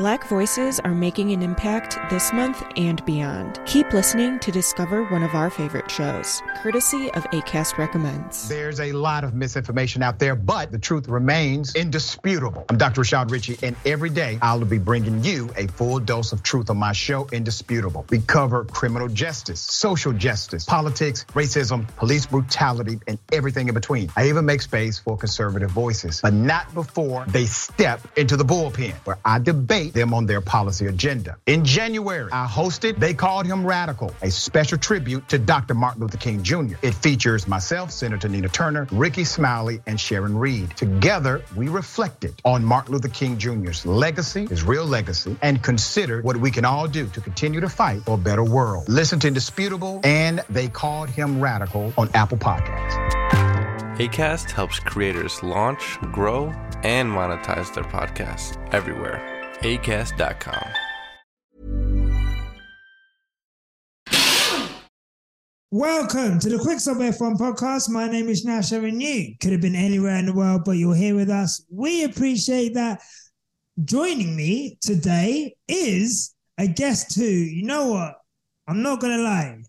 Black voices are making an impact this month and beyond. Keep listening to discover one of our favorite shows, courtesy of ACAST Recommends. There's a lot of misinformation out there, but the truth remains indisputable. I'm Dr. Rashad Richey, and every day I'll be bringing you a full dose of truth on my show, Indisputable. We cover criminal justice, social justice, politics, racism, police brutality, and everything in between. I even make space for conservative voices, but not before they step into the bullpen, where I debate them on their policy agenda. In January, I hosted They Called Him Radical, a special tribute to Dr. Martin Luther King Jr. It features myself, Senator Nina Turner, Rickey Smiley, and Sharon Reed. Together, we reflected on Martin Luther King Jr.'s legacy, his real legacy, and considered what we can all do to continue to fight for a better world. Listen to Indisputable and They Called Him Radical on Apple Podcasts. ACAST helps creators launch, grow, and monetize their podcasts everywhere acast.com. Welcome to the Quick Stop F1 podcast. My name is Nyasha and you could have been anywhere in the world, but you're here with us. We appreciate that. Joining me today is a guest who, you know what? I'm not going to lie.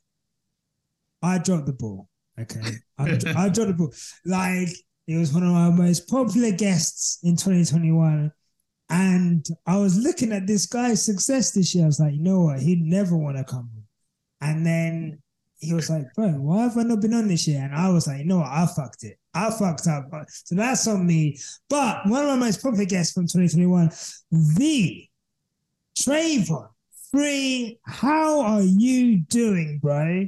I dropped the ball. Okay. I, I dropped the ball. Like, it was one of my most popular guests in 2021. And I was looking at this guy's success this year. I was like, you know what? He'd never want to come. And then he was like, bro, why have I not been on this year? And I was like, you know what? I fucked it. I fucked up. So that's on me. But one of my most popular guests from 2021, the Travon Free. How are you doing, bro?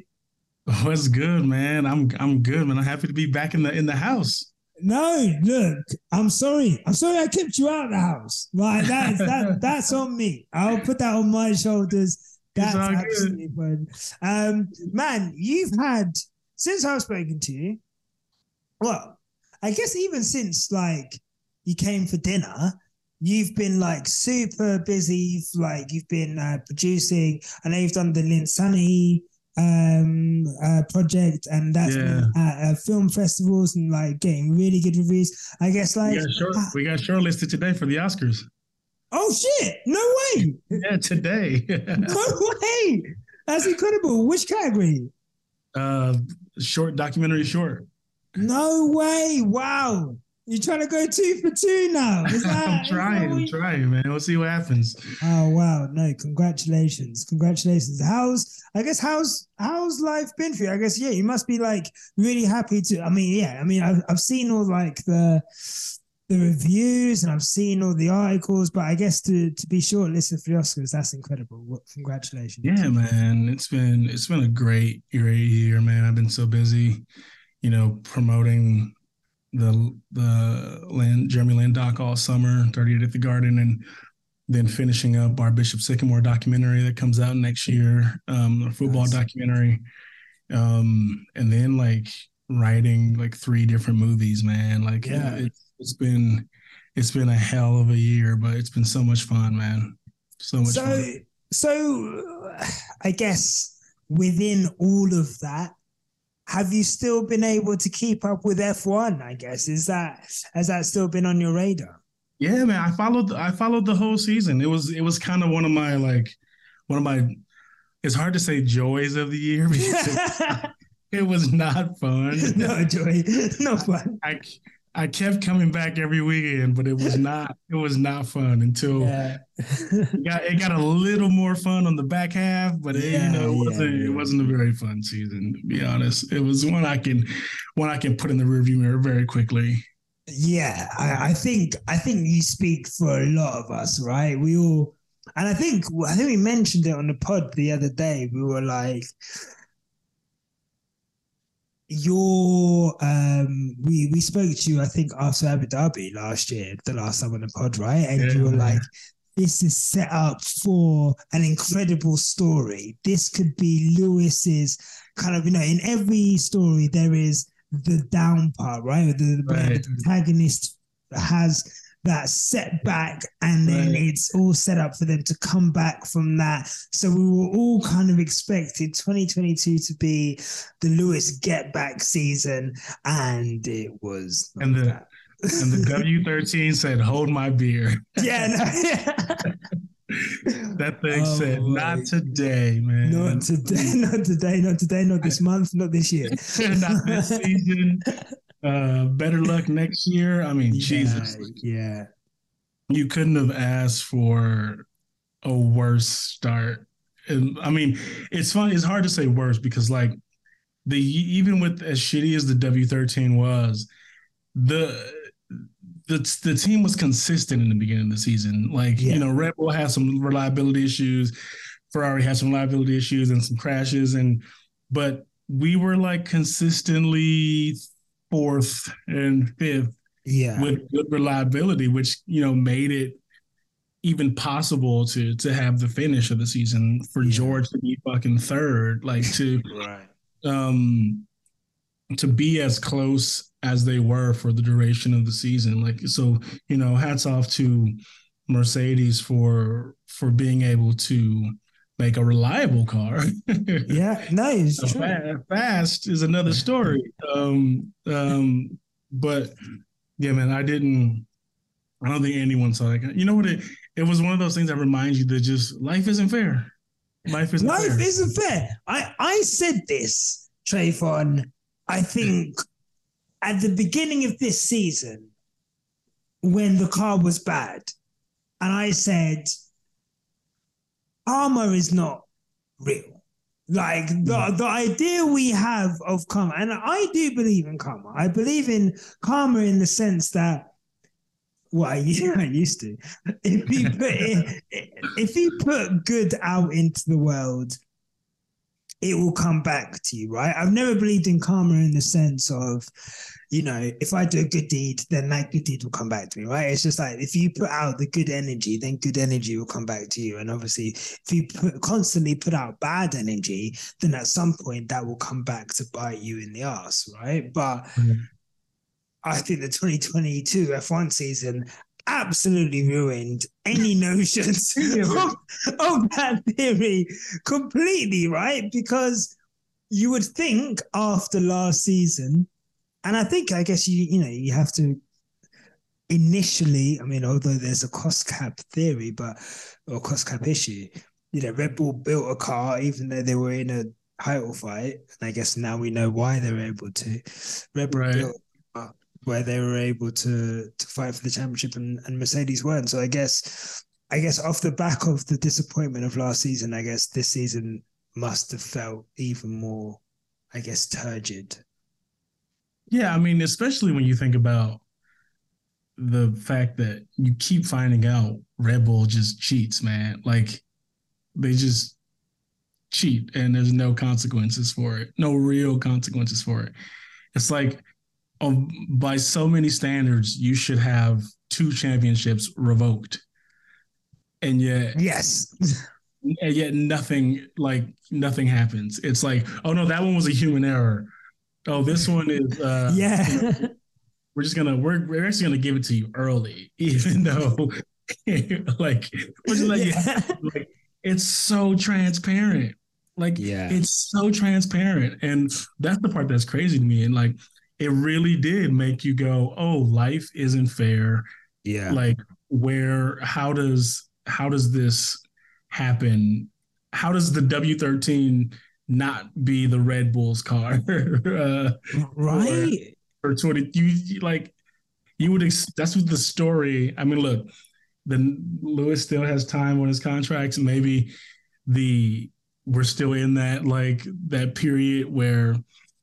Oh, What's good, man? I'm I'm good, man. I'm happy to be back in the in the house. No, look, I'm sorry. I'm sorry I kept you out of the house. Like that, that that's on me. I'll put that on my shoulders. That's absolutely fine. Um, man, you've had since I've spoken to you. Well, I guess even since like you came for dinner, you've been like super busy. Like you've been uh, producing. I know you've done the Linsani um uh, project and that's yeah. at uh, film festivals and like getting really good reviews. I guess like we got, short, uh, we got shortlisted today for the oscars. Oh shit! No way! Yeah today. No way! That's incredible. Which category? Uh short documentary short. No way! Wow you're trying to go two for two now. That, I'm trying, I'm trying, man. We'll see what happens. Oh wow. No, congratulations. Congratulations. How's I guess how's how's life been for you? I guess yeah, you must be like really happy to I mean, yeah, I mean I've I've seen all like the the reviews and I've seen all the articles, but I guess to to be shortlisted for the Oscars, that's incredible. Congratulations. Yeah, man. It's been it's been a great great year, man. I've been so busy, you know, promoting the the land Jeremy Lin doc all summer, 38 at the Garden, and then finishing up our Bishop Sycamore documentary that comes out next year, um, a football nice. documentary, um, and then like writing like three different movies, man. Like yeah, it's, it's been it's been a hell of a year, but it's been so much fun, man. So much so, fun. So, I guess within all of that, have you still been able to keep up with F1? I guess is that has that still been on your radar? Yeah, man. I followed I followed the whole season. It was it was kind of one of my like one of my it's hard to say joys of the year because it was not fun. No joy, no fun. I, I kept coming back every weekend, but it was not it was not fun until yeah. it, got, it got a little more fun on the back half, but it, yeah, you know it wasn't yeah, it wasn't a very fun season to be honest. It was one I can one I can put in the rearview mirror very quickly. Yeah, I, I think I think you speak for a lot of us, right? We all and I think I think we mentioned it on the pod the other day. We were like your um we we spoke to you i think after abu dhabi last year the last time on the pod right and yeah. you were like this is set up for an incredible story this could be lewis's kind of you know in every story there is the down part right the, right. the protagonist has that setback and then right. it's all set up for them to come back from that so we were all kind of expecting 2022 to be the lewis get back season and it was and the and the w13 said hold my beer yeah, no, yeah. that thing oh, said, "Not today, man. Not today. Not today. Not today. Not this month. Not this year. not this season. Uh, better luck next year. I mean, yeah, Jesus. Yeah. You couldn't have asked for a worse start. And I mean, it's funny. It's hard to say worse because, like, the even with as shitty as the W thirteen was, the the the team was consistent in the beginning of the season. Like yeah. you know, Red Bull had some reliability issues, Ferrari had some reliability issues and some crashes, and but we were like consistently fourth and fifth, yeah, with good reliability, which you know made it even possible to to have the finish of the season for yeah. George to be fucking third, like to right. um to be as close as they were for the duration of the season. Like so, you know, hats off to Mercedes for for being able to make a reliable car. yeah, nice. Fast, fast is another story. Um, um, but yeah, man, I didn't. I don't think anyone saw that. You know what? It it was one of those things that reminds you that just life isn't fair. Life isn't life fair. isn't fair. I I said this, Travon. I think at the beginning of this season, when the car was bad, and I said, armor is not real. Like the, mm. the idea we have of karma, and I do believe in karma. I believe in karma in the sense that well, I, I used to. If you put if you put good out into the world, it will come back to you, right? I've never believed in karma in the sense of, you know, if I do a good deed, then that good deed will come back to me, right? It's just like if you put out the good energy, then good energy will come back to you. And obviously, if you put, constantly put out bad energy, then at some point that will come back to bite you in the ass, right? But mm-hmm. I think the 2022 F1 season absolutely ruined any notions of, of that theory completely, right? Because you would think after last season, and I think I guess you you know you have to initially, I mean, although there's a cost cap theory, but or cost cap issue, you know, Red Bull built a car even though they were in a title fight, and I guess now we know why they were able to. Red Bull right. built where they were able to to fight for the championship and, and Mercedes weren't. So I guess I guess off the back of the disappointment of last season, I guess this season must have felt even more, I guess, turgid. Yeah, I mean, especially when you think about the fact that you keep finding out Red Bull just cheats, man. Like they just cheat and there's no consequences for it. No real consequences for it. It's like um, by so many standards, you should have two championships revoked, and yet yes, and yet nothing like nothing happens. It's like, oh no, that one was a human error. Oh, this one is uh, yeah. You know, we're just gonna we're we're actually gonna give it to you early, even though like we're just like, yeah. like it's so transparent. Like yeah. it's so transparent. And that's the part that's crazy to me. And like it really did make you go, "Oh, life isn't fair." Yeah. Like where how does how does this happen? How does the W13 not be the Red Bulls car? uh, right. Or, 20 you like you would ex- that's what the story. I mean, look, then Lewis still has time on his contracts. Maybe the we're still in that like that period where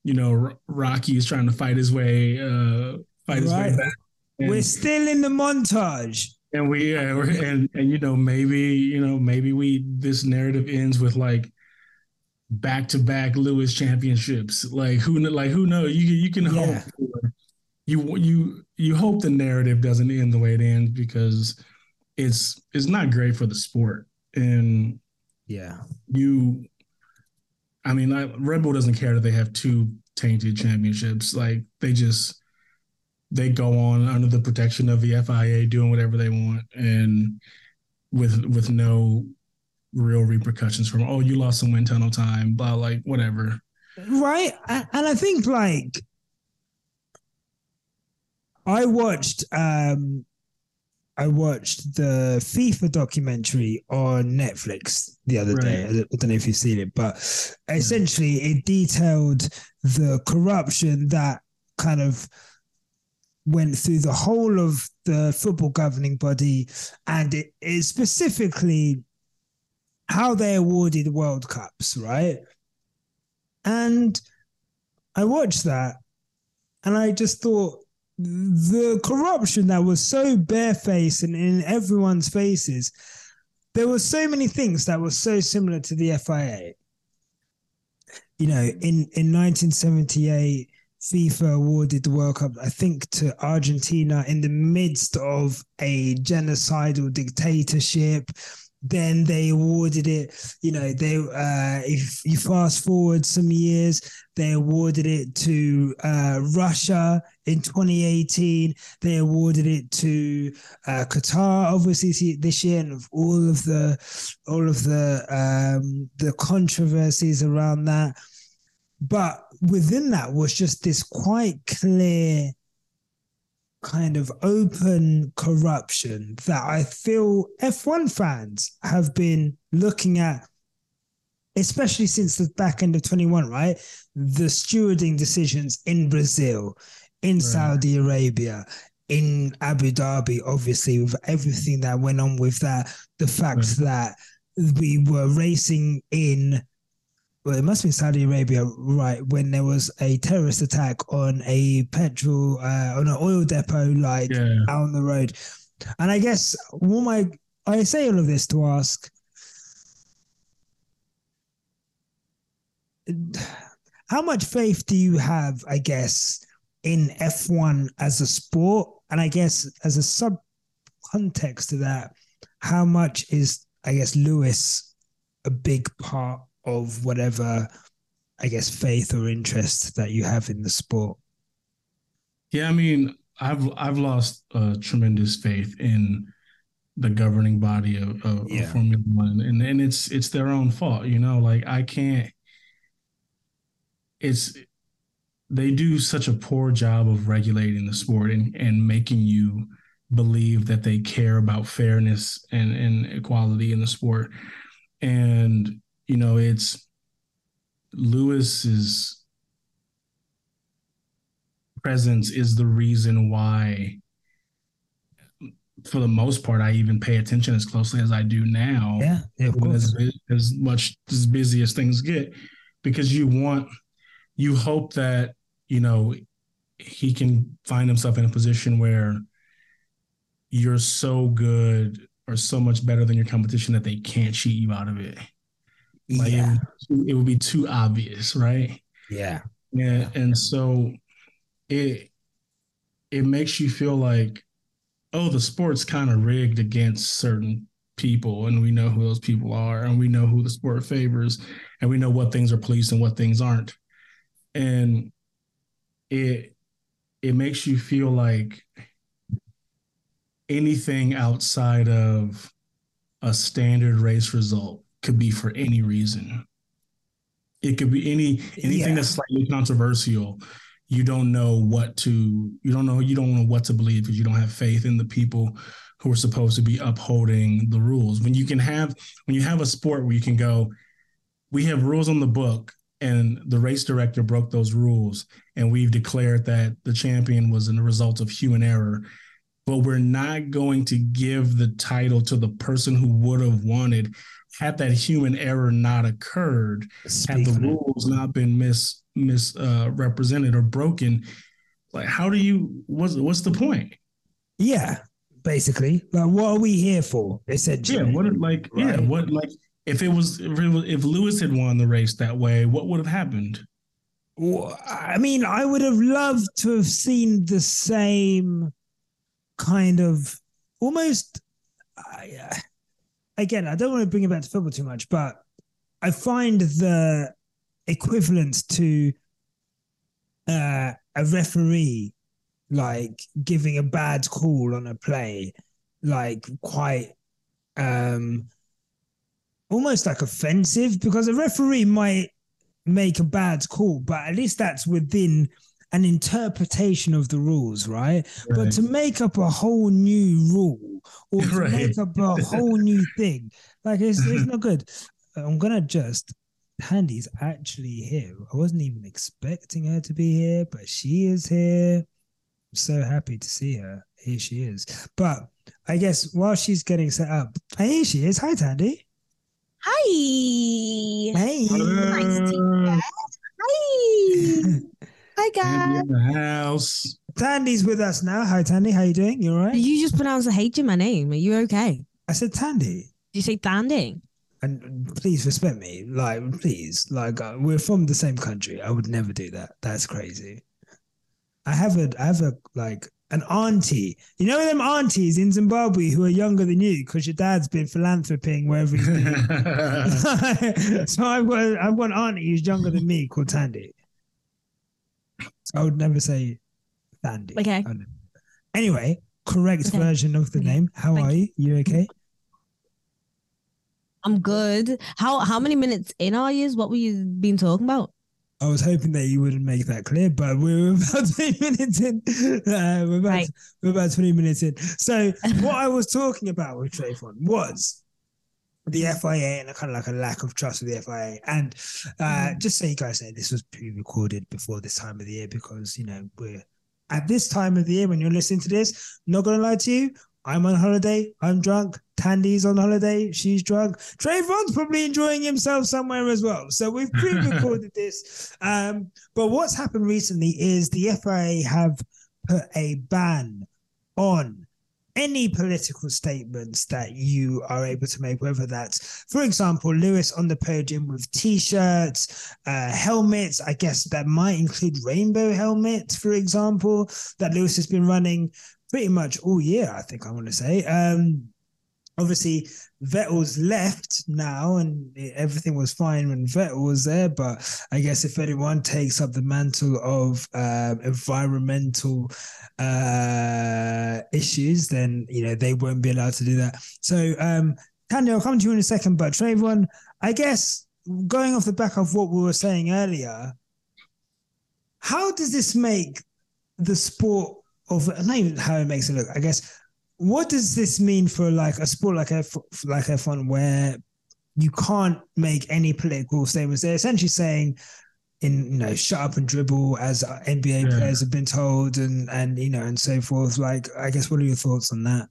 you know, Rocky is trying to fight his way, uh, fight his right. way back. And, we're still in the montage. And we, uh, and and you know, maybe you know, maybe we this narrative ends with like back to back Lewis championships. Like who, like who knows? You you can yeah. hope. For, you you you hope the narrative doesn't end the way it ends because it's it's not great for the sport and yeah you I mean, like, Red Bull doesn't care that they have two tainted championships. Like they just they go on under the protection of the FIA, doing whatever they want, and with with no real repercussions from oh you lost some wind tunnel time, blah like whatever. Right, and I think like I watched um I watched the FIFA documentary on Netflix the other right. day. I don't know if you've seen it, but essentially it detailed the corruption that kind of went through the whole of the football governing body and it is specifically how they awarded World Cups, right? And I watched that and I just thought the corruption that was so barefaced and in everyone's faces, there were so many things that were so similar to the FIA. You know, in, in 1978, FIFA awarded the World Cup, I think, to Argentina in the midst of a genocidal dictatorship then they awarded it you know they uh if you fast forward some years they awarded it to uh russia in 2018 they awarded it to uh qatar obviously this year and all of the all of the um the controversies around that. But within that was just this quite clear kind of open corruption that I feel F1 fans have been looking at, especially since the back end of 21, right? The stewarding decisions in Brazil, in right. Saudi Arabia, in Abu Dhabi, obviously, with everything that went on with that, the fact right. that we were racing in well, it must be Saudi Arabia, right? When there was a terrorist attack on a petrol, uh, on an oil depot, like yeah. out on the road. And I guess what my I say all of this to ask, how much faith do you have? I guess in F one as a sport, and I guess as a sub context to that, how much is I guess Lewis a big part of whatever, I guess, faith or interest that you have in the sport? Yeah, I mean, I've I've lost uh, tremendous faith in the governing body of, of, yeah. of, Formula One, and and it's it's their own fault, you know. Like I can't. It's they do such a poor job of regulating the sport and and making you believe that they care about fairness and and equality in the sport, and you know, it's Lewis's presence is the reason why for the most part, I even pay attention as closely as I do now. Yeah, yeah as, as much as busy as things get, because you want, you hope that you know he can find himself in a position where you're so good or so much better than your competition that they can't cheat you out of it. Like yeah. it, it would be too obvious, right? Yeah. Yeah. And so it it makes you feel like, oh, the sport's kind of rigged against certain people, and we know who those people are, and we know who the sport favors, and we know what things are policed and what things aren't. And it it makes you feel like anything outside of a standard race result could be for any reason. It could be any anything yeah. that's slightly controversial. You don't know what to you don't know you don't know what to believe because you don't have faith in the people who are supposed to be upholding the rules. When you can have when you have a sport where you can go, we have rules on the book and the race director broke those rules and we've declared that the champion was in the result of human error but we're not going to give the title to the person who would have wanted had that human error not occurred, Speak had the rules not been mis misrepresented uh, or broken, like how do you what's what's the point? Yeah, basically. Like what are we here for? Essentially. Yeah, what like right? yeah, what like if it was if, it was, if Lewis had won the race that way, what would have happened? Well, I mean, I would have loved to have seen the same kind of almost. Uh, again, I don't want to bring it back to football too much, but I find the equivalent to uh, a referee like giving a bad call on a play, like quite um almost like offensive because a referee might make a bad call, but at least that's within an interpretation of the rules, right? right? But to make up a whole new rule or to right. make up a whole new thing, like it's, it's not good. I'm gonna just Thandie's actually here. I wasn't even expecting her to be here, but she is here. I'm so happy to see her. Here she is. But I guess while she's getting set up, here she is. Hi, Thandie. Hi. Hey. Nice Hi. Hi, guys. in the house. Thandie's with us now. Hi, Thandie. How you doing? You all right? Did you just pronounced the H in my name? Are you okay? I said Tandy. Did you say Tandy? And please respect me. Like, please. Like, uh, we're from the same country. I would never do that. That's crazy. I have a, I have a, like, an auntie. You know them aunties in Zimbabwe who are younger than you because your dad's been philanthroping wherever he's been. so I've got I've got an auntie who's younger than me called Tandy. I would never say Tandy. Okay. Anyway, correct okay. version of the okay. name. How Thank are you? You okay? I'm good. How how many minutes in are you? What were you been talking about? I was hoping that you wouldn't make that clear, but we're about 20 minutes in. Uh, we're, about, right. we're about 20 minutes in. So, what I was talking about with Travon was the FIA and a kind of like a lack of trust with the FIA. And uh, mm. just so you guys know, this was pre recorded before this time of the year because, you know, we're at this time of the year when you're listening to this, not going to lie to you, I'm on holiday. I'm drunk. Thandie's on holiday. She's drunk. Travon's probably enjoying himself somewhere as well. So we've pre-recorded this. Um, but what's happened recently is the FIA have put a ban on any political statements that you are able to make, whether that's, for example, Lewis on the podium with t-shirts, uh, helmets. I guess that might include rainbow helmets, for example, that Lewis has been running pretty much all year, I think I want to say. Um, obviously, Vettel's left now, and everything was fine when Vettel was there. But I guess if anyone takes up the mantle of um, environmental uh, issues, then you know they won't be allowed to do that. So, um, I'll come to you in a second. But Travon, I guess going off the back of what we were saying earlier, how does this make the sport of not even how it makes it look. I guess what does this mean for like a sport like F like F1 where you can't make any political statements? They're essentially saying in you know shut up and dribble as NBA yeah. players have been told and and you know and so forth. Like I guess what are your thoughts on that?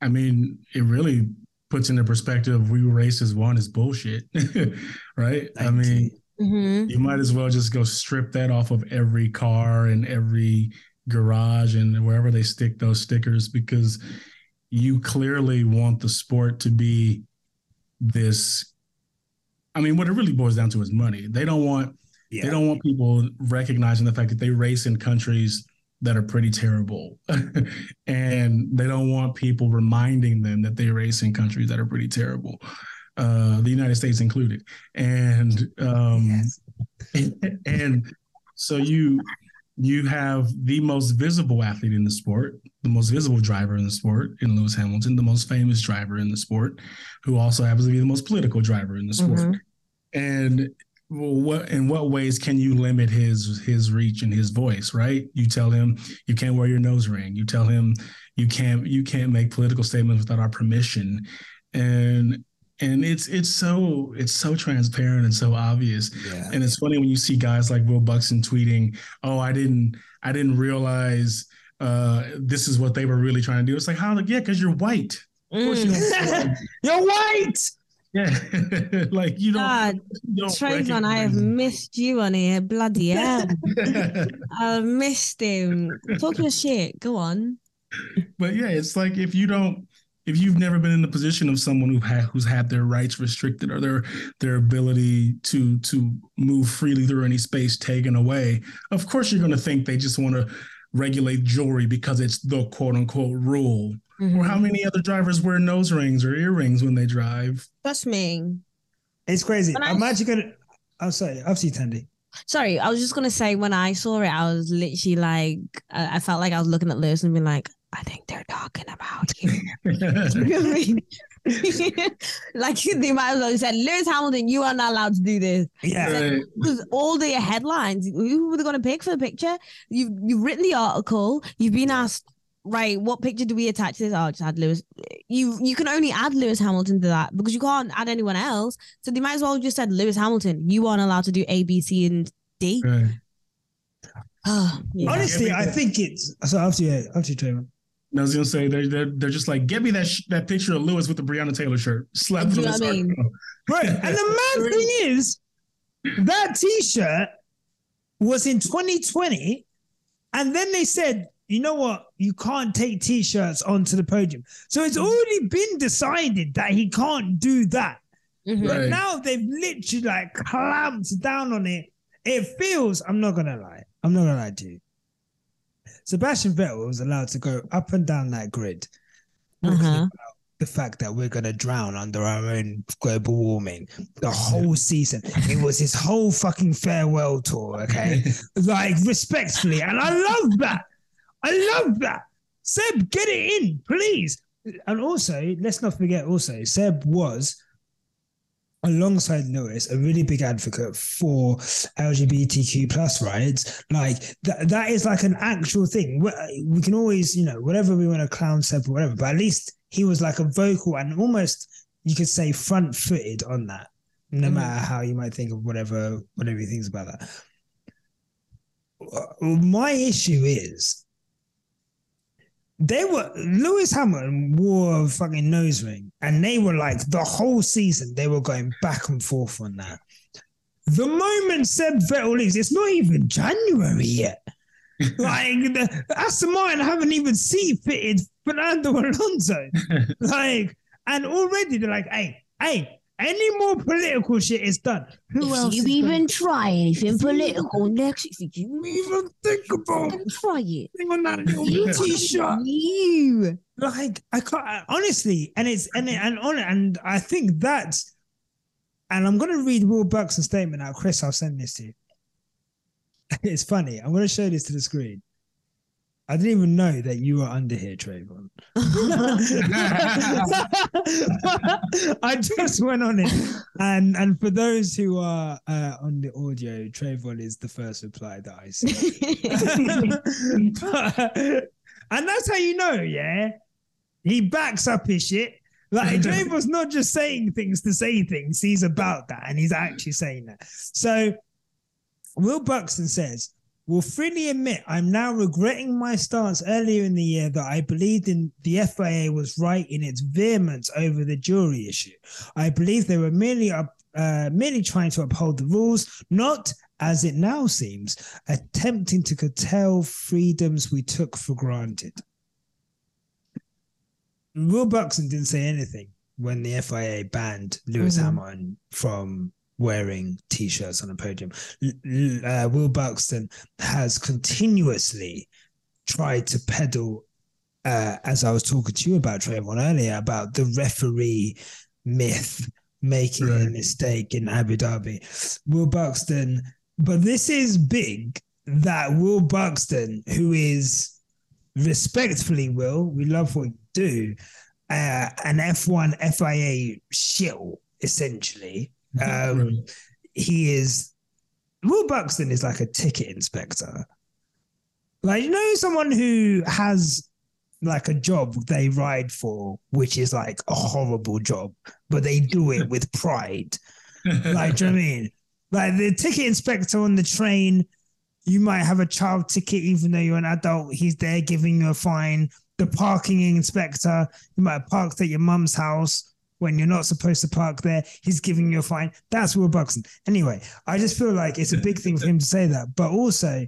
I mean, it really puts into perspective we race as one is bullshit, right? Thank I mean, you. Mm-hmm. you might as well just go strip that off of every car and every garage and wherever they stick those stickers because you clearly want the sport to be this I mean, what it really boils down to is money. They don't want yeah. they don't want people recognizing the fact that they race in countries that are pretty terrible. and they don't want people reminding them that they race in countries that are pretty terrible. Uh, the United States included. And um yes. and, and so you you have the most visible athlete in the sport, the most visible driver in the sport in Lewis Hamilton, the most famous driver in the sport, who also happens to be the most political driver in the sport. Mm-hmm. And what in what ways can you limit his his reach and his voice, right? You tell him you can't wear your nose ring. You tell him you can't you can't make political statements without our permission. And and it's it's so it's so transparent and so obvious yeah. and it's funny when you see guys like will buxton tweeting oh i didn't i didn't realize uh, this is what they were really trying to do it's like how yeah because you're white mm. you are white yeah like you don't, God, you don't Travon, I have missed you on here. Bloody hell. I've missed him. Talk your shit. Go on. But yeah, it's like if you don't if you've never been in the position of someone who ha- who's had their rights restricted or their their ability to to move freely through any space taken away, of course you're going to think they just want to regulate jewelry because it's the quote unquote rule. Mm-hmm. Or how many other drivers wear nose rings or earrings when they drive? Trust me. It's crazy. When I'm I... actually gonna. I'm sorry. I'll see Thandie. Sorry, I was just gonna say when I saw it, I was literally like, I felt like I was looking at Lewis and being like, I think they're talking about you. you mean? like they might as well have said, Lewis Hamilton, you are not allowed to do this. Yeah. Because all the headlines, who were they going to pick for the picture? You've you've written the article. You've been asked, right? What picture do we attach to this? Oh, just add Lewis. You you can only add Lewis Hamilton to that because you can't add anyone else. So they might as well have just said Lewis Hamilton. You aren't allowed to do A, B, C, and D. Right. Oh, yeah. Honestly, I think it's so after you after you Travon. And I was gonna say they're they're, they're just like get me that sh- that picture of Lewis with the Breonna Taylor shirt. Slap Do from you know what I mean? Right. And the mad thing is, that t-shirt was in 2020, and then they said, you know what, you can't take t-shirts onto the podium. So it's already been decided that he can't do that. Mhm. But now they've literally like clamped down on it. It feels, I'm not gonna lie, I'm not gonna lie to you. Sebastian Vettel was allowed to go up and down that grid, talking Uh-huh. about the fact that we're gonna drown under our own global warming the whole season. It was his whole fucking farewell tour, okay? like respectfully, and I love that. I love that. Seb, get it in, please. And also, let's not forget. Also, Seb was alongside Lewis, a really big advocate for LGBTQ plus rights. Like that, that is like an actual thing. We, we can always, you know, whatever we want to clown Seb or whatever, but at least he was like a vocal and almost you could say front footed on that. No Mhm. matter how you might think of whatever whatever he thinks about that. Uh, My issue is they were Lewis Hamilton wore a fucking nose ring, and they were like the whole season they were going back and forth on that. The moment Seb Vettel leaves, it's not even January yet. like the Aston Martin haven't even seat fitted Fernando Alonso. like, and already they're like, hey, hey, any more political shit is done. Who else? If is you even try anything political next, if you even think about even try it, thing on that little t-shirt? you. like I can't I- honestly, and it's and and on and I think that's and I'm gonna read Will Buxton's statement out. Chris, I'll send this to you. It's funny. I'm gonna show this to the screen. I didn't even know that you were under here, Travon. I just went on it, and and for those who are uh, on the audio, Travon is the first reply that I see. But- and that's how you know, yeah. He backs up his shit. Like Travon's not just saying things to say things; he's about that, and he's actually saying that. So, Will Buxton says, "Will freely admit I'm now regretting my stance earlier in the year that I believed in the FIA was right in its vehemence over the jury issue. I believe they were merely up." Uh, merely trying to uphold the rules, not as it now seems, attempting to curtail freedoms we took for granted. Will Buxton didn't say anything when the FIA banned Lewis Mhm. Hamilton from wearing t-shirts on a podium. Uh, Will Buxton has continuously tried to peddle, uh, as I was talking to you about Travon earlier, about the referee myth making a mistake in Abu Dhabi. Will Buxton, but this is big that Will Buxton, who is respectfully, Will, we love what you do, uh, an F1 FIA shill, essentially. Um, he is Will Buxton is like a ticket inspector. Like you know, someone who has like a job they ride for, which is like a horrible job, but they do it with pride. Like, do you know what I mean? Like the ticket inspector on the train, you might have a child ticket, even though you're an adult. He's there giving you a fine. The parking inspector, you might have parked at your mum's house when you're not supposed to park there. He's giving you a fine. That's Will Buxton. Anyway, I just feel like it's a big thing for him to say that. But also,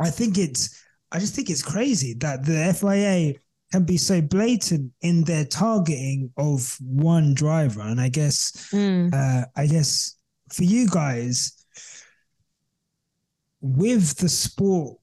I think it's, I just think it's crazy that the FIA can be so blatant in their targeting of one driver. And I guess Mm. uh, I guess for you guys, with the sport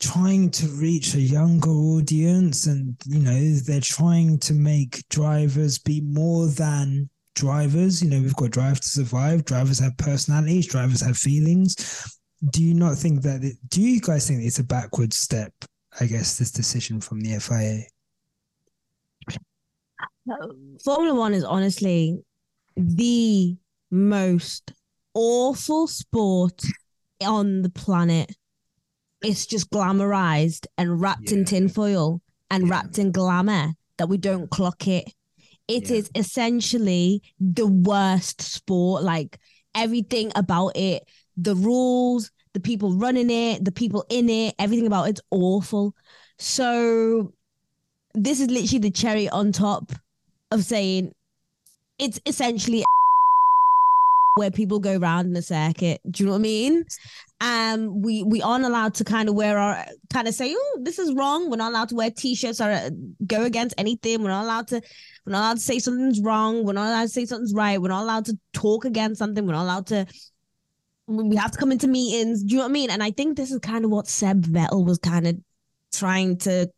trying to reach a younger audience, and you know they're trying to make drivers be more than drivers. You know, we've got Drive to Survive. Drivers have personalities. Drivers have feelings. Do you not think that? It, do you guys think it's a backward step? I guess this decision from the FIA. Formula One is honestly the most awful sport on the planet. It's just glamorized and wrapped in tinfoil and Yeah. wrapped in glamour that we don't clock it. It Yeah. is essentially the worst sport. Like everything about it, the rules, the people running it, the people in it, everything about it's awful. So this is literally the cherry on top of saying it's essentially where people go around in a circuit. Do you know what I mean? Um, we we aren't allowed to kind of wear our kind of say, oh, this is wrong. We're not allowed to wear t-shirts or uh, go against anything. We're not allowed to. We're not allowed to say something's wrong. We're not allowed to say something's right. We're not allowed to talk against something. We're not allowed to. We have to come into meetings. Do you know what I mean? And I think this is kind of what Seb Vettel was kind of trying to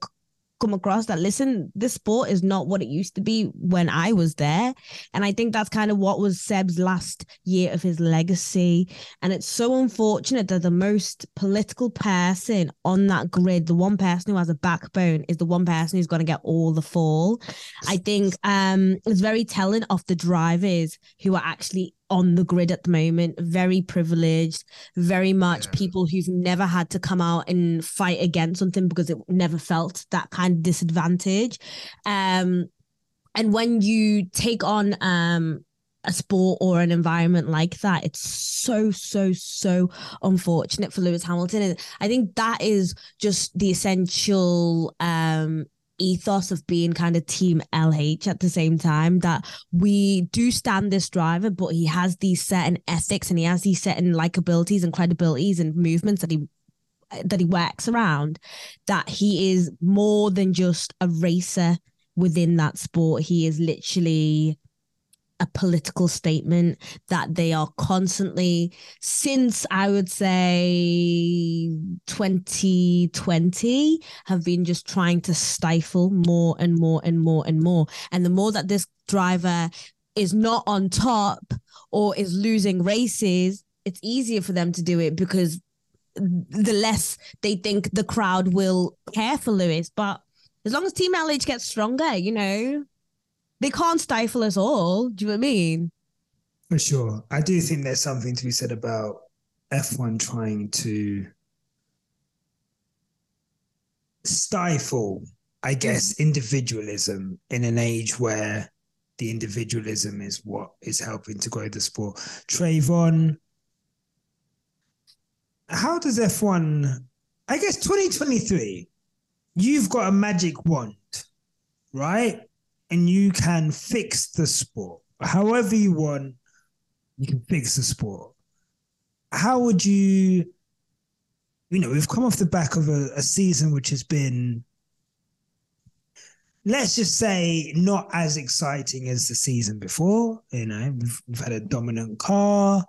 come across that listen this sport is not what it used to be when i was there. And i think that's kind of what was seb's last year of his legacy. And it's so unfortunate that the most political person on that grid the one person who has a backbone is the one person who's going to get all the fall. I think um it's very telling of the drivers who are actually on the grid at the moment very privileged very much Yeah. people who've never had to come out and fight against something because it never felt that kind of disadvantage um and when you take on um a sport or an environment like that it's so so so unfortunate for lewis hamilton and i think that is just the essential um ethos of being kind of team LH at the same time that we do stand this driver, but he has these certain ethics and he has these certain likabilities and credibilities and movements that he that he works around that he is more than just a racer within that sport. He is literally a political statement that they are constantly since I would say 2020 have been just trying to stifle more and more and more and more. And the more that this driver is not on top or is losing races, it's easier for them to do it because the less they think the crowd will care for Lewis. But as long as Team LH gets stronger, you know, they can't stifle us all. Do you know what I mean? For sure. I do think there's something to be said about F1 trying to stifle, I mm. guess, individualism in an age where the individualism is what is helping to grow the sport. Travon, how does F1, I guess 2023, you've got a magic wand, right? And you can fix the sport however you want you can fix the sport. How would you, you know, we've come off the back of a, a season which has been, let's just say, not as exciting as the season before. You know, we've, we've had a dominant car.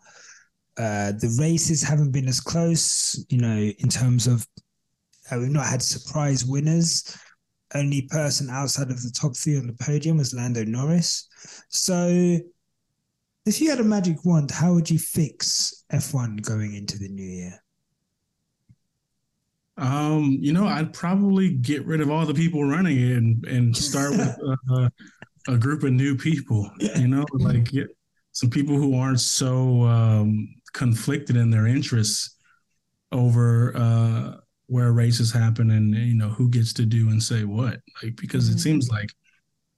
Uh, the races haven't been as close, you know, in terms of uh, we've not had surprise winners. Only person outside of the top three on the podium was Lando Norris. So, if you had a magic wand, how would you fix F1 going into the new year? Um, you know, I'd probably get rid of all the people running it and, and start with uh, a group of new people. You know, like get some people who aren't so um, conflicted in their interests over uh, where races happen and you know who gets to do and say what. Like because Mhm. it seems like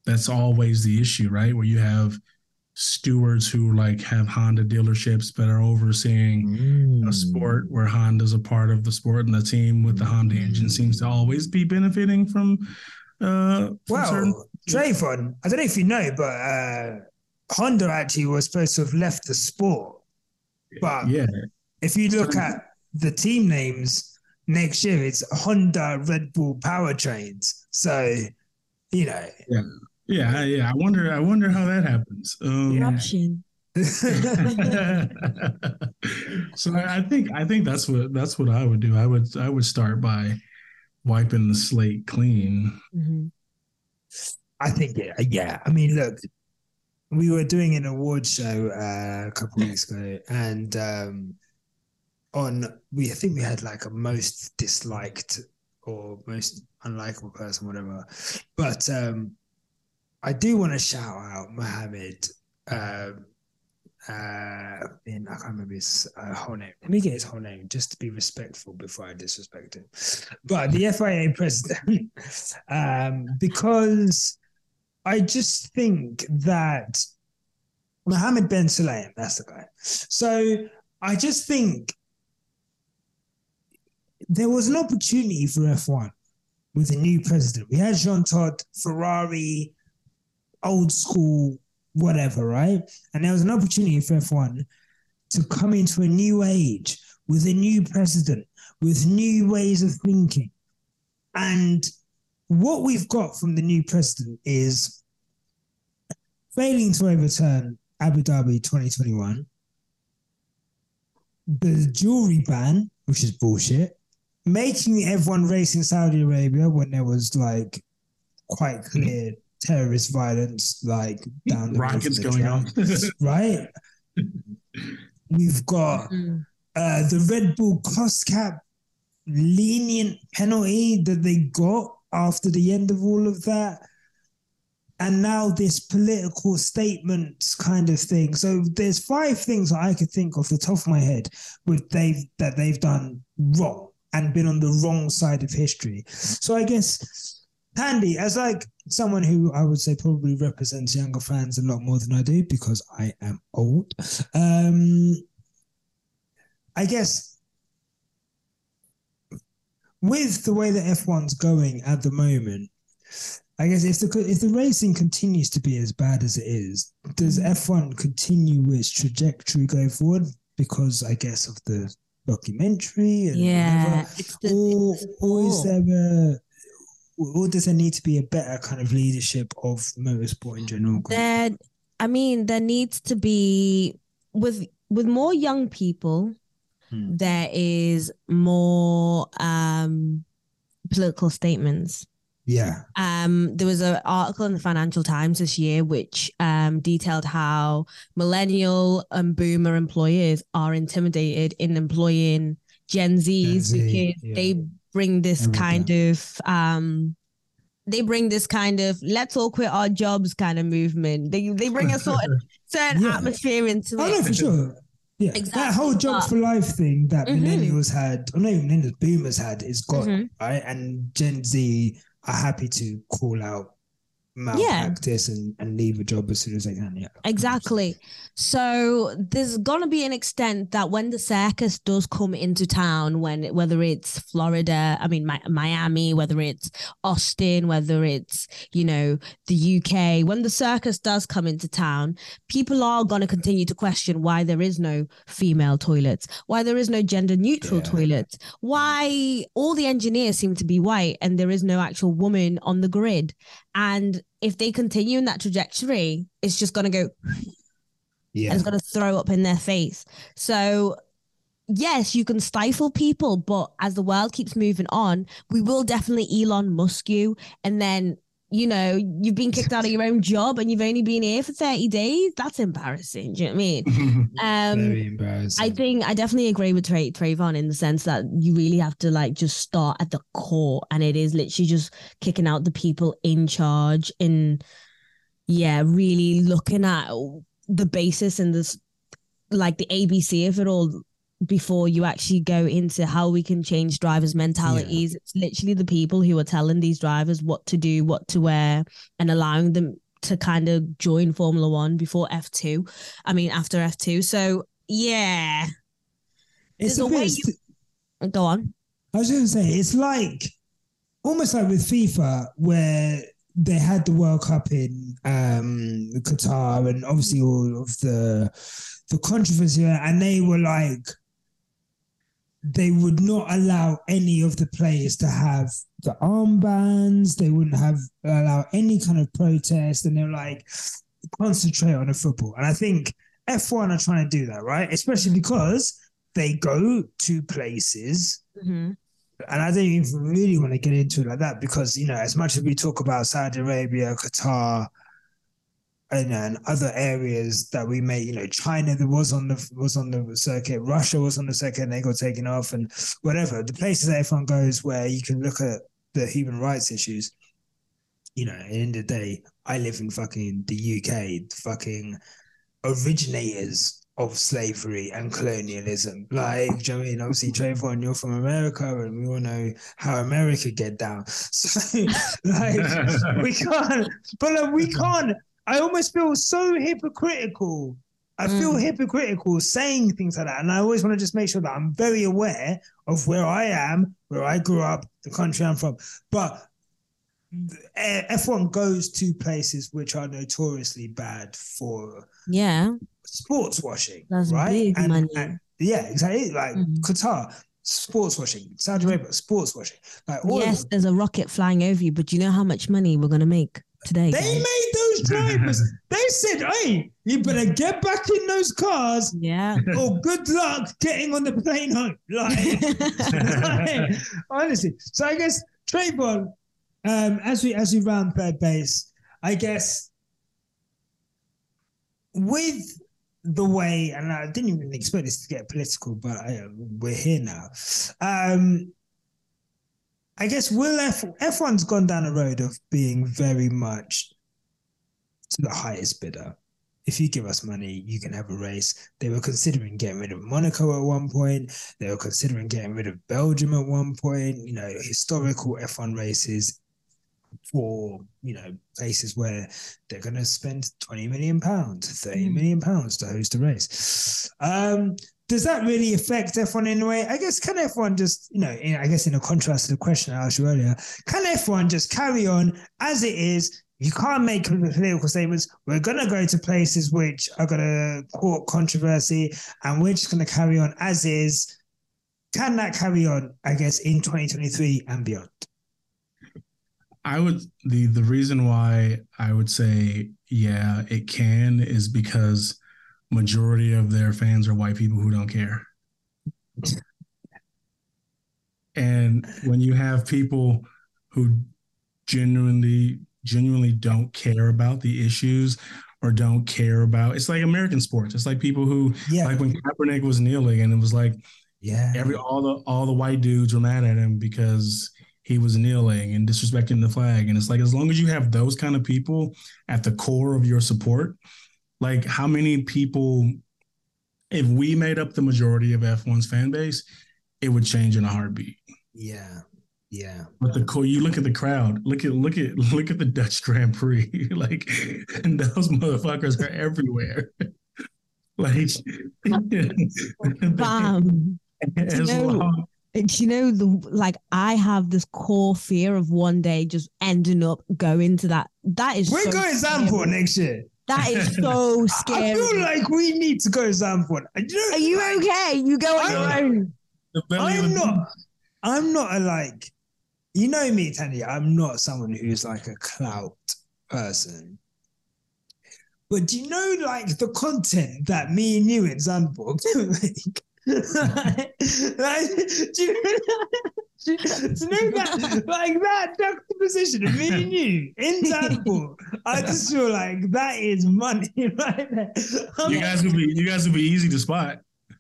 that's always the issue, right? Where you have stewards who like have Honda dealerships but are overseeing a sport where Honda's a part of the sport and the team with the Honda engine seems to always be benefiting from uh from Well, certain- Travon, I don't know if you know, but uh, Honda actually was supposed to have left the sport. But yeah if you look at the team names next year, it's Honda Red Bull powertrains. So, you know, yeah yeah yeah. I wonder I wonder how that happens um, Corruption. so I I think I think that's what that's what I would do I would I would start by wiping the slate clean Mhm. I think yeah, yeah. I mean, look, we were doing an award show uh, a couple of weeks ago, and um, on we I think we had like a most disliked or most unlikable person, whatever. But um, I do want to shout out Mohammed. Um, uh, in, I can't remember his uh, whole name. Let me get his whole name just to be respectful before I disrespect him. But the FIA president, um, because I just think that Mohammed Ben Sulayem, that's the guy. So I just think there was an opportunity for F1 with a new president. We had Jean Todt, Ferrari, old school, whatever, right? And there was an opportunity for F1 to come into a new age with a new president, with new ways of thinking. And what we've got from the new president is failing to overturn Abu Dhabi 2021, the jewelry ban, which is bullshit, making everyone race in Saudi Arabia when there was like quite clear terrorist violence, like down the rockets going on, right? We've got uh, the Red Bull cost cap lenient penalty that they got after the end of all of that. And now this political statements kind of thing. So there's five things that I could think off the top of my head with they've that they've done wrong and been on the wrong side of history. So I guess Thandie, as like someone who I would say probably represents younger fans a lot more than I do because I am old. Um, I guess with the way that F1's going at the moment, I guess if the if the racing continues to be as bad as it is, does F1 continue its trajectory going forward? Because I guess of the documentary, and Yeah, the- or, or is there a or does there need to be a better kind of leadership of motorsport in general? there i mean there needs to be with with more young people Hmm. there is more um political statements Yeah, um there was an article in the financial times this year which um detailed how millennial and boomer employers are intimidated in employing gen z's Gen Z, because yeah. they bring this kind of um they bring this kind of let's all quit our jobs kind of movement they they bring a sort of certain Yeah. atmosphere into I know it for sure. Yeah, that whole jobs but- for life thing that Mhm. millennials had, or not even millennials, boomers had, is gone, Mhm. right? And Gen Z are happy to call out malpractice and, and leave a job as soon as they can. Yeah, Exactly. So there's gonna be an extent that when the circus does come into town, when whether it's Florida, I mean Mi- Miami, whether it's Austin, whether it's you know the UK, when the circus does come into town, people are gonna continue to question why there is no female toilets, why there is no gender neutral Yeah. toilets, why all the engineers seem to be white and there is no actual woman on the grid. And if they continue in that trajectory, it's just going to go yeah, and it's going to throw up in their face. So, yes, you can stifle people, but as the world keeps moving on, we will definitely Elon Musk you. And then, you know, you've been kicked out of your own job and you've only been here for 30 days. That's embarrassing. Do you know what I mean? Um, very embarrassing. I think I definitely agree with Tra- Travon in the sense that you really have to like just start at the core, and it is literally just kicking out the people in charge and yeah, really looking at the basis and this like the ABC of it all before you actually go into how we can change drivers' mentalities. It's literally the people who are telling these drivers what to do, what to wear, and allowing them to kind of join Formula One before F2. I mean, after F2. So, yeah, it's there's a bit. you- go on. I was going to say it's like almost like with FIFA where they had the World Cup in um, Qatar and obviously all of the the controversy and they were like they would not allow any of the players to have the armbands. They wouldn't have allow any kind of protest, and they're like concentrate on the football. And I think F1 are trying to do that, right? Especially because they go to places Mm-hmm. and I don't even really want to get into it like that because you know, as much as we talk about Saudi Arabia, Qatar, and, uh, and other areas that we may, you know, China that was on the was on the circuit, Russia was on the circuit, and they got taken off, and whatever the places that everyone goes where you can look at the human rights issues. you know, at the end of the day, I live in fucking the UK, the fucking originators of slavery and colonialism. Like, do you know I mean? Obviously, Travon, you're from America, and we all know how America get down. So, like, we can't, but like, we can't. I almost feel so hypocritical. I feel Mm. hypocritical saying things like that. And I always want to just make sure that I'm very aware of where I am, where I grew up, the country I'm from. But eh, F1 goes to places which are notoriously bad for Yeah. sports washing, That's right? And- money. and- yeah, exactly. Like Mhm. Qatar, sports washing. Saudi Arabia, sports washing. Like yes, there's a rocket flying over you, but do you know how much money we're gonna make today? They guys? made those drivers. they said, "Hey, you better get back in those cars." yeah. or good luck getting on the plane home. Like, like, honestly. So I guess Travon, um, as we as we round third base, I guess with the way, and I didn't even expect this to get political, but I, we're here now. Um, I guess will F F1's gone down a road of being very much to the highest bidder. If you give us money, you can have a race. They were considering getting rid of Monaco at one point. They were considering getting rid of Belgium at one point. You know, historical F1 races for you know places where they're going to spend 20 million pounds 30 Mm. pounds to host a race um does that really affect F1 in a way? I guess can F1 just, you know, I guess in a contrast to the question I asked you earlier, can F1 just carry on as it is? You can't make political statements. We're going to go to places which are going to court controversy, and we're just going to carry on as is. Can that carry on? I guess in 2023 and beyond. I would the the reason why I would say yeah it can is because majority of their fans are white people who don't care. And when you have people who genuinely genuinely don't care about the issues or don't care about it's like American sports. It's like people who Yeah, like when Kaepernick was kneeling and it was like yeah, every all the all the white dudes were mad at him because he was kneeling and disrespecting the flag and it's like as long as you have those kind of people at the core of your support like how many people if we made up the majority of F1's fan base it would change in a heartbeat yeah, yeah. but the core you look at the crowd look at look at look at the Dutch Grand Prix like and those motherfuckers are everywhere like um, Bam. as You know- long And you know, the like I have this core fear of one day just ending up going to that. That is We're so going scary. Zandvoort next year. That is so scary. I feel like we need to go Zandvoort. You know, Are you okay? You go on your I'm- own. the belly of I'm not. I'm not a like. You know me, Tanya. I'm not someone who's like a clout person. But do you know, like the content that me and you in Zandvoort make? like, do you know, do you, do know that, like that juxtaposition of me and you in Zandvoort? I just feel like that is money right there. I'm You like, guys would be you guys would be easy to spot.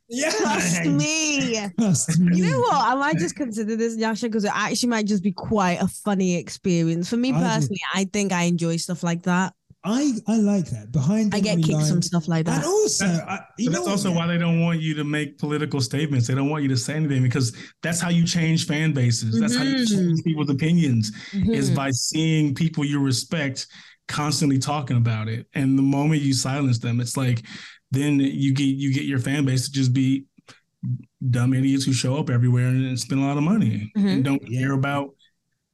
yeah, Trust me. Trust me. You know what? I might just consider this, Yasha, because it actually might just be quite a funny experience. For me I personally, I think I enjoy stuff like that. I I like that. Behind I get enemy kicked from stuff like that. And also, That's- I, you know that's what, also yeah. why they don't want you to make political statements. They don't want you to say anything because that's how you change fan bases. That's how you Mhm. change people's opinions is Mhm. by seeing people you respect constantly talking about it. And the moment you silence them, it's like then you get you get your fan base to just be dumb idiots who show up everywhere and spend a lot of money Mhm. and don't care about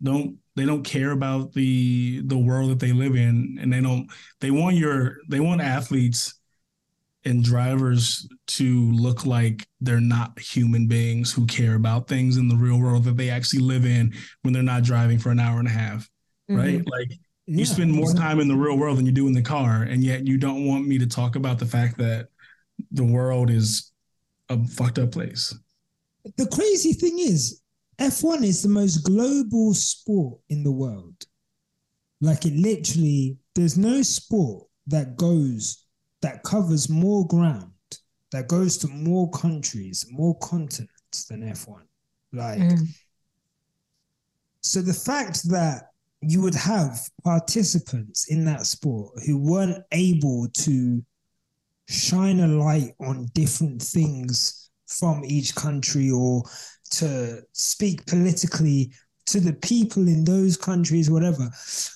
don't they don't care about the the world that they live in and they don't they want your they want athletes and drivers to look like they're not human beings who care about things in the real world that they actually live in when they're not driving for an hour and a half mm-hmm. right? Like Yeah, you spend more exactly. time in the real world than you do in the car and yet you don't want me to talk about the fact that the world is a fucked up place. The crazy thing is, F1 is the most global sport in the world. Like it literally, there's no sport that goes that covers more ground, that goes to more countries, more continents than F1. Like Mm. So the fact that you would have participants in that sport who weren't able to shine a light on different things from each country or to speak politically to the people in those countries, whatever.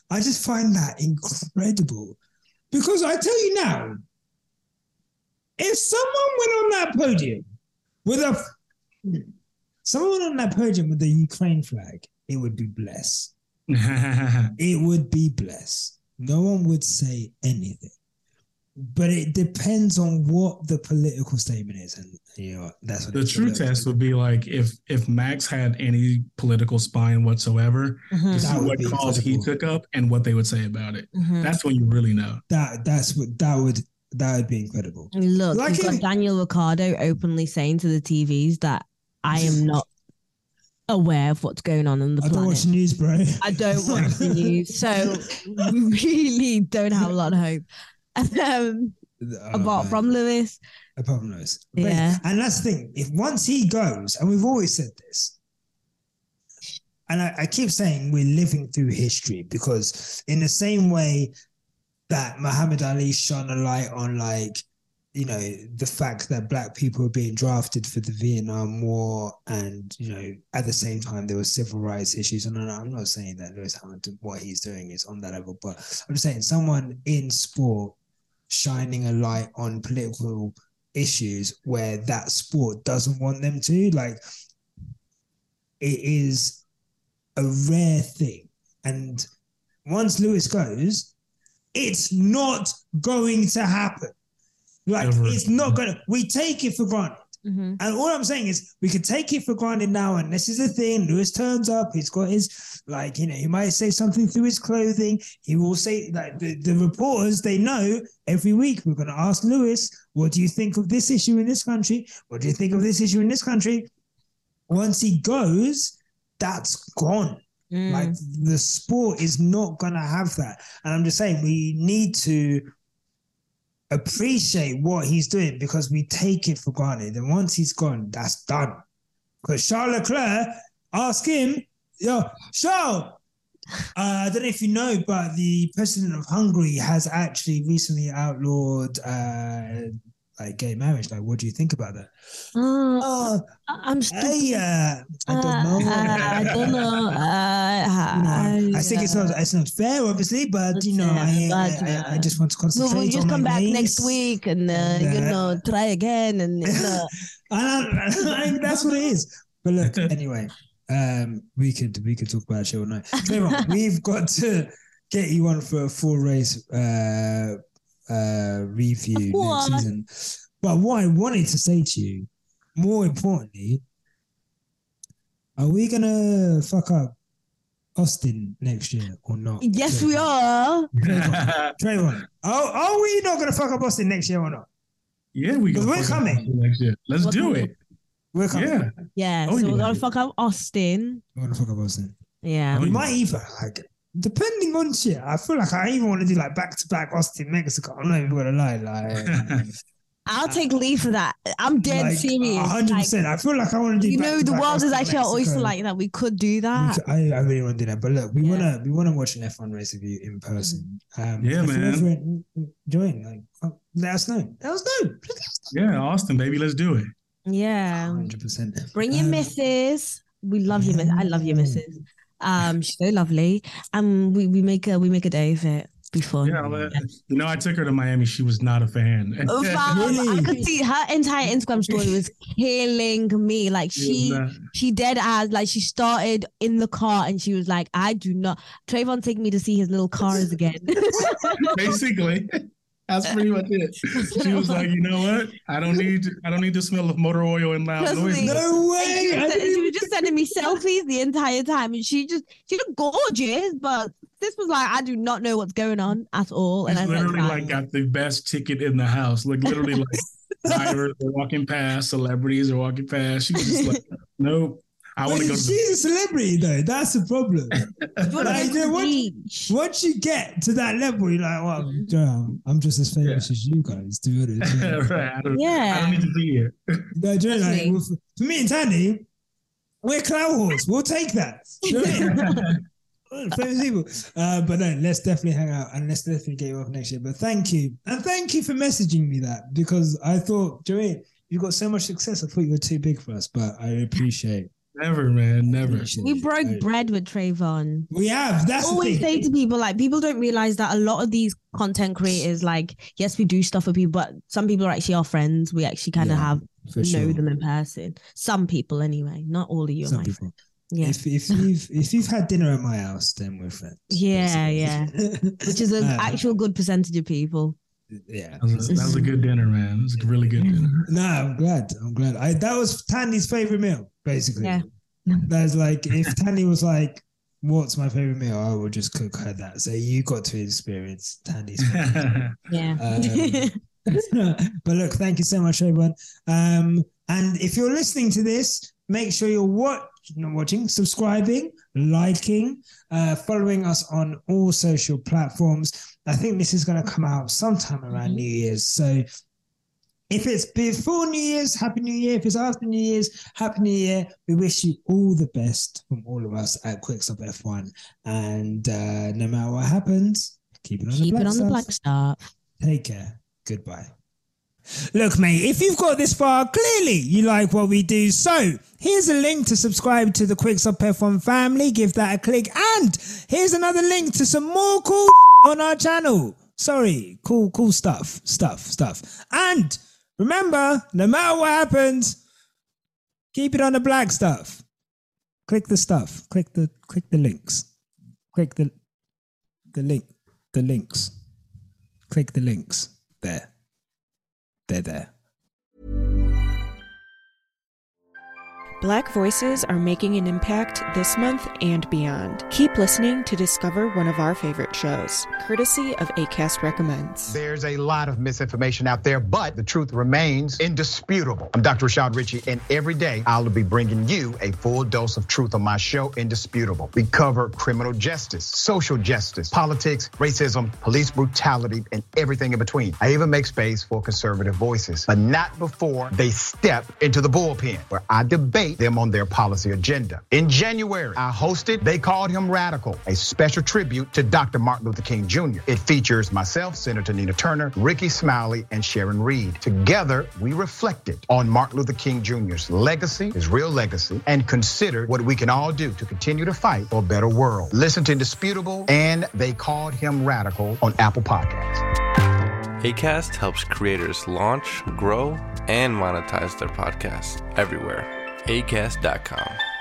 I just find that incredible. Because I tell you now, if someone went on that podium with a someone on that podium with the Ukraine flag, it would be blessed. it would be blessed. No one would say anything. But it depends on what the political statement is, and you know that's what the true test would be like if if Max had any political spine whatsoever Mhm. to see what be cause he took up and what they would say about it. Mhm. That's when you really know. that that's what that would that would be incredible. Look, Like you've got Daniel Ricciardo openly saying to the TVs that I am not aware of what's going on in the I don't watch news, bro. I don't watch the news, so we really don't have a lot of hope. Um, Oh, apart from Lewis, apart from those. But- Yeah. And that's the thing. If once he goes, and we've always said this, and I, I keep saying we're living through history because in the same way that Muhammad Ali shone a light on like, you know, the fact that black people were being drafted for the Vietnam War and, you know, at the same time there were civil rights issues. And I'm not saying that Lewis Hamilton, what he's doing is on that level, but I'm just saying someone in sport shining a light on political issues where that sport doesn't want them to. Like it is a rare thing. And once Lewis goes, it's not going to happen. Like it's not gonna we take it for granted. Mhm. And all I'm saying is we can take it for granted now, and this is the thing. Lewis turns up, he's got his like, you know, he might say something through his clothing. He will say like the, the reporters, they know every week we're gonna ask Lewis, what do you think of this issue in this country? What do you think of this issue in this country? Once he goes, that's gone. Mm. Like the sport is not gonna have that. And I'm just saying we need to appreciate what he's doing because we take it for granted. And once he's gone, that's done. Because Charles Leclerc, ask him, yo, Charles, uh, I don't know if you know, but the president of Hungary has actually recently outlawed uh, like gay marriage. Like, what do you think about that? Uh, Oh, I- I'm still. hey, uh, I don't know. Uh, I don't know. Uh, You know, I, I, think it's not it's not fair, obviously, but you know, I, But, I, I, I just want to concentrate we'll just on come my back race. next week and, uh, And, you uh, know try again and you know. And I, I that's what it is. But look, anyway, um, we could we could talk about it all night. Travon, we've got to get you on for a full race uh, uh, review What? next season. But what I wanted to say to you, more importantly, are we gonna fuck up Austin next year or not? yes, we are. Travon, are, are we not gonna fuck up Austin next year or not? yeah, we. We're fucking coming. Austin next year. Let's We're do coming. it. We're coming. Yeah. Yeah, Oh, so we're gonna fuck up Austin. We're gonna fuck up Austin. Yeah. Oh, We yeah. might even like depending on shit. I feel like I even want to do like back to back Austin Mexico. I'm not even gonna lie, like I'll take leave for that. I'm dead like, serious. hundred Like, percent. I feel like I want to do. you know, the back-to-back world is Austin, actually our oyster like that. We could do that. could- I, I really want to do that, but look, we Yeah. wanna we wanna watch an F1 race with you in person. Um, Yeah, if man. ever Join, like, oh, let us know. Let us know. yeah, Austin, baby, let's do it. Yeah. Hundred percent. Bring your Um, missus. We love you, miss. I love your missus. Um, she's so lovely. Um, we, we make a we make a day of it before. Yeah, but, you know, I took her to Miami. She was not a fan. Fam, I could see her entire Instagram story was killing me. Like She she dead as like she started in the car and she was like, I do not Travon take me to see his little cars again. basically. That's pretty much it. She was like, you know what? I don't need I don't need the smell of motor oil and loud noises. No way. she, was, she was just sending me selfies the entire time, and she just she looked gorgeous, but this was like I do not know what's going on at all. And She's I literally like, like got the best ticket in the house. Like literally like drivers are walking past, celebrities are walking past. She was just like, nope. I want to go to the she's a celebrity though. That's the problem. "Do you wanna Like, go to yeah, the what- beach?" Once you get to that level, you're like, well. Joe, I'm just as famous as you guys. Do it. right. I don't, I Yeah. don't need to be here. No, do you know, like, Definitely. with- for me and Thandie, we're clout horse. We'll take that. You know what I mean? famous people. Uh, but no, let's definitely hang out and let's definitely get you off next year. But thank you. And thank you for messaging me that because I thought, Joey, you've got so much success. I thought you were too big for us, but I appreciate Never, man, never. We broke bread with Travon. We have. That's I always say to people like people don't realize that a lot of these content creators, like, yes, we do stuff for people, but some people are actually our friends. We actually kind of Yeah, have know sure. them in person. Some people, anyway. Not all of you are Some my people. friends. Yeah, If if you've if you've had dinner at my house, then we're friends. Yeah, basically. which is an Uh, actual good percentage of people. yeah. That was, a, that was a good dinner, man. It was a really good dinner. Nah, I'm glad. I'm glad. I that was Thandie's favorite meal, basically. Yeah. That's like if Thandie was like, "What's my favorite meal?" I would just cook her that. So you got to experience Thandie's. Yeah. Um, but look, thank you so much, everyone. Um, and if you're listening to this, make sure you're watch, not watching, subscribing, liking, uh, following us on all social platforms. I think this is going to come out sometime around New Year's. So if it's before New Year's, Happy New Year. If it's after New Year's, Happy New Year. We wish you all the best from all of us at Quick Stop F1. And uh, no matter what happens, keep it on the black it on the black star. Take care. Goodbye. Look, mate, if you've got this far, clearly you like what we do. So here's a link to subscribe to the Quick Stop F1 family. Give that a click. And here's another link to some more cool on our channel. Sorry, cool, cool stuff, stuff, stuff. And remember, no matter what happens, keep it on the black stuff. Click the stuff. Click the click the links. Click the the link the links. Click the links. There. They're there. Black voices are making an impact this month and beyond. Keep listening to discover one of our favorite shows, courtesy of ACAST Recommends. There's a lot of misinformation out there, but the truth remains indisputable. I'm Dr. Rashad Richey, and every day I'll be bringing you a full dose of truth on my show, Indisputable. We cover criminal justice, social justice, politics, racism, police brutality, and everything in between. I even make space for conservative voices, but not before they step into the bullpen, where I debate them on their policy agenda. In January, I hosted They Called Him Radical, a special tribute to Dr. Martin Luther King Jr. It features myself, Senator Nina Turner, Rickey Smiley, and Sharon Reed. Together, we reflected on Martin Luther King Jr.'s legacy, his real legacy, and considered what we can all do to continue to fight for a better world. Listen to Indisputable and They Called Him Radical on Apple Podcasts. ACAST helps creators launch, grow, and monetize their podcasts everywhere. ACAST.com.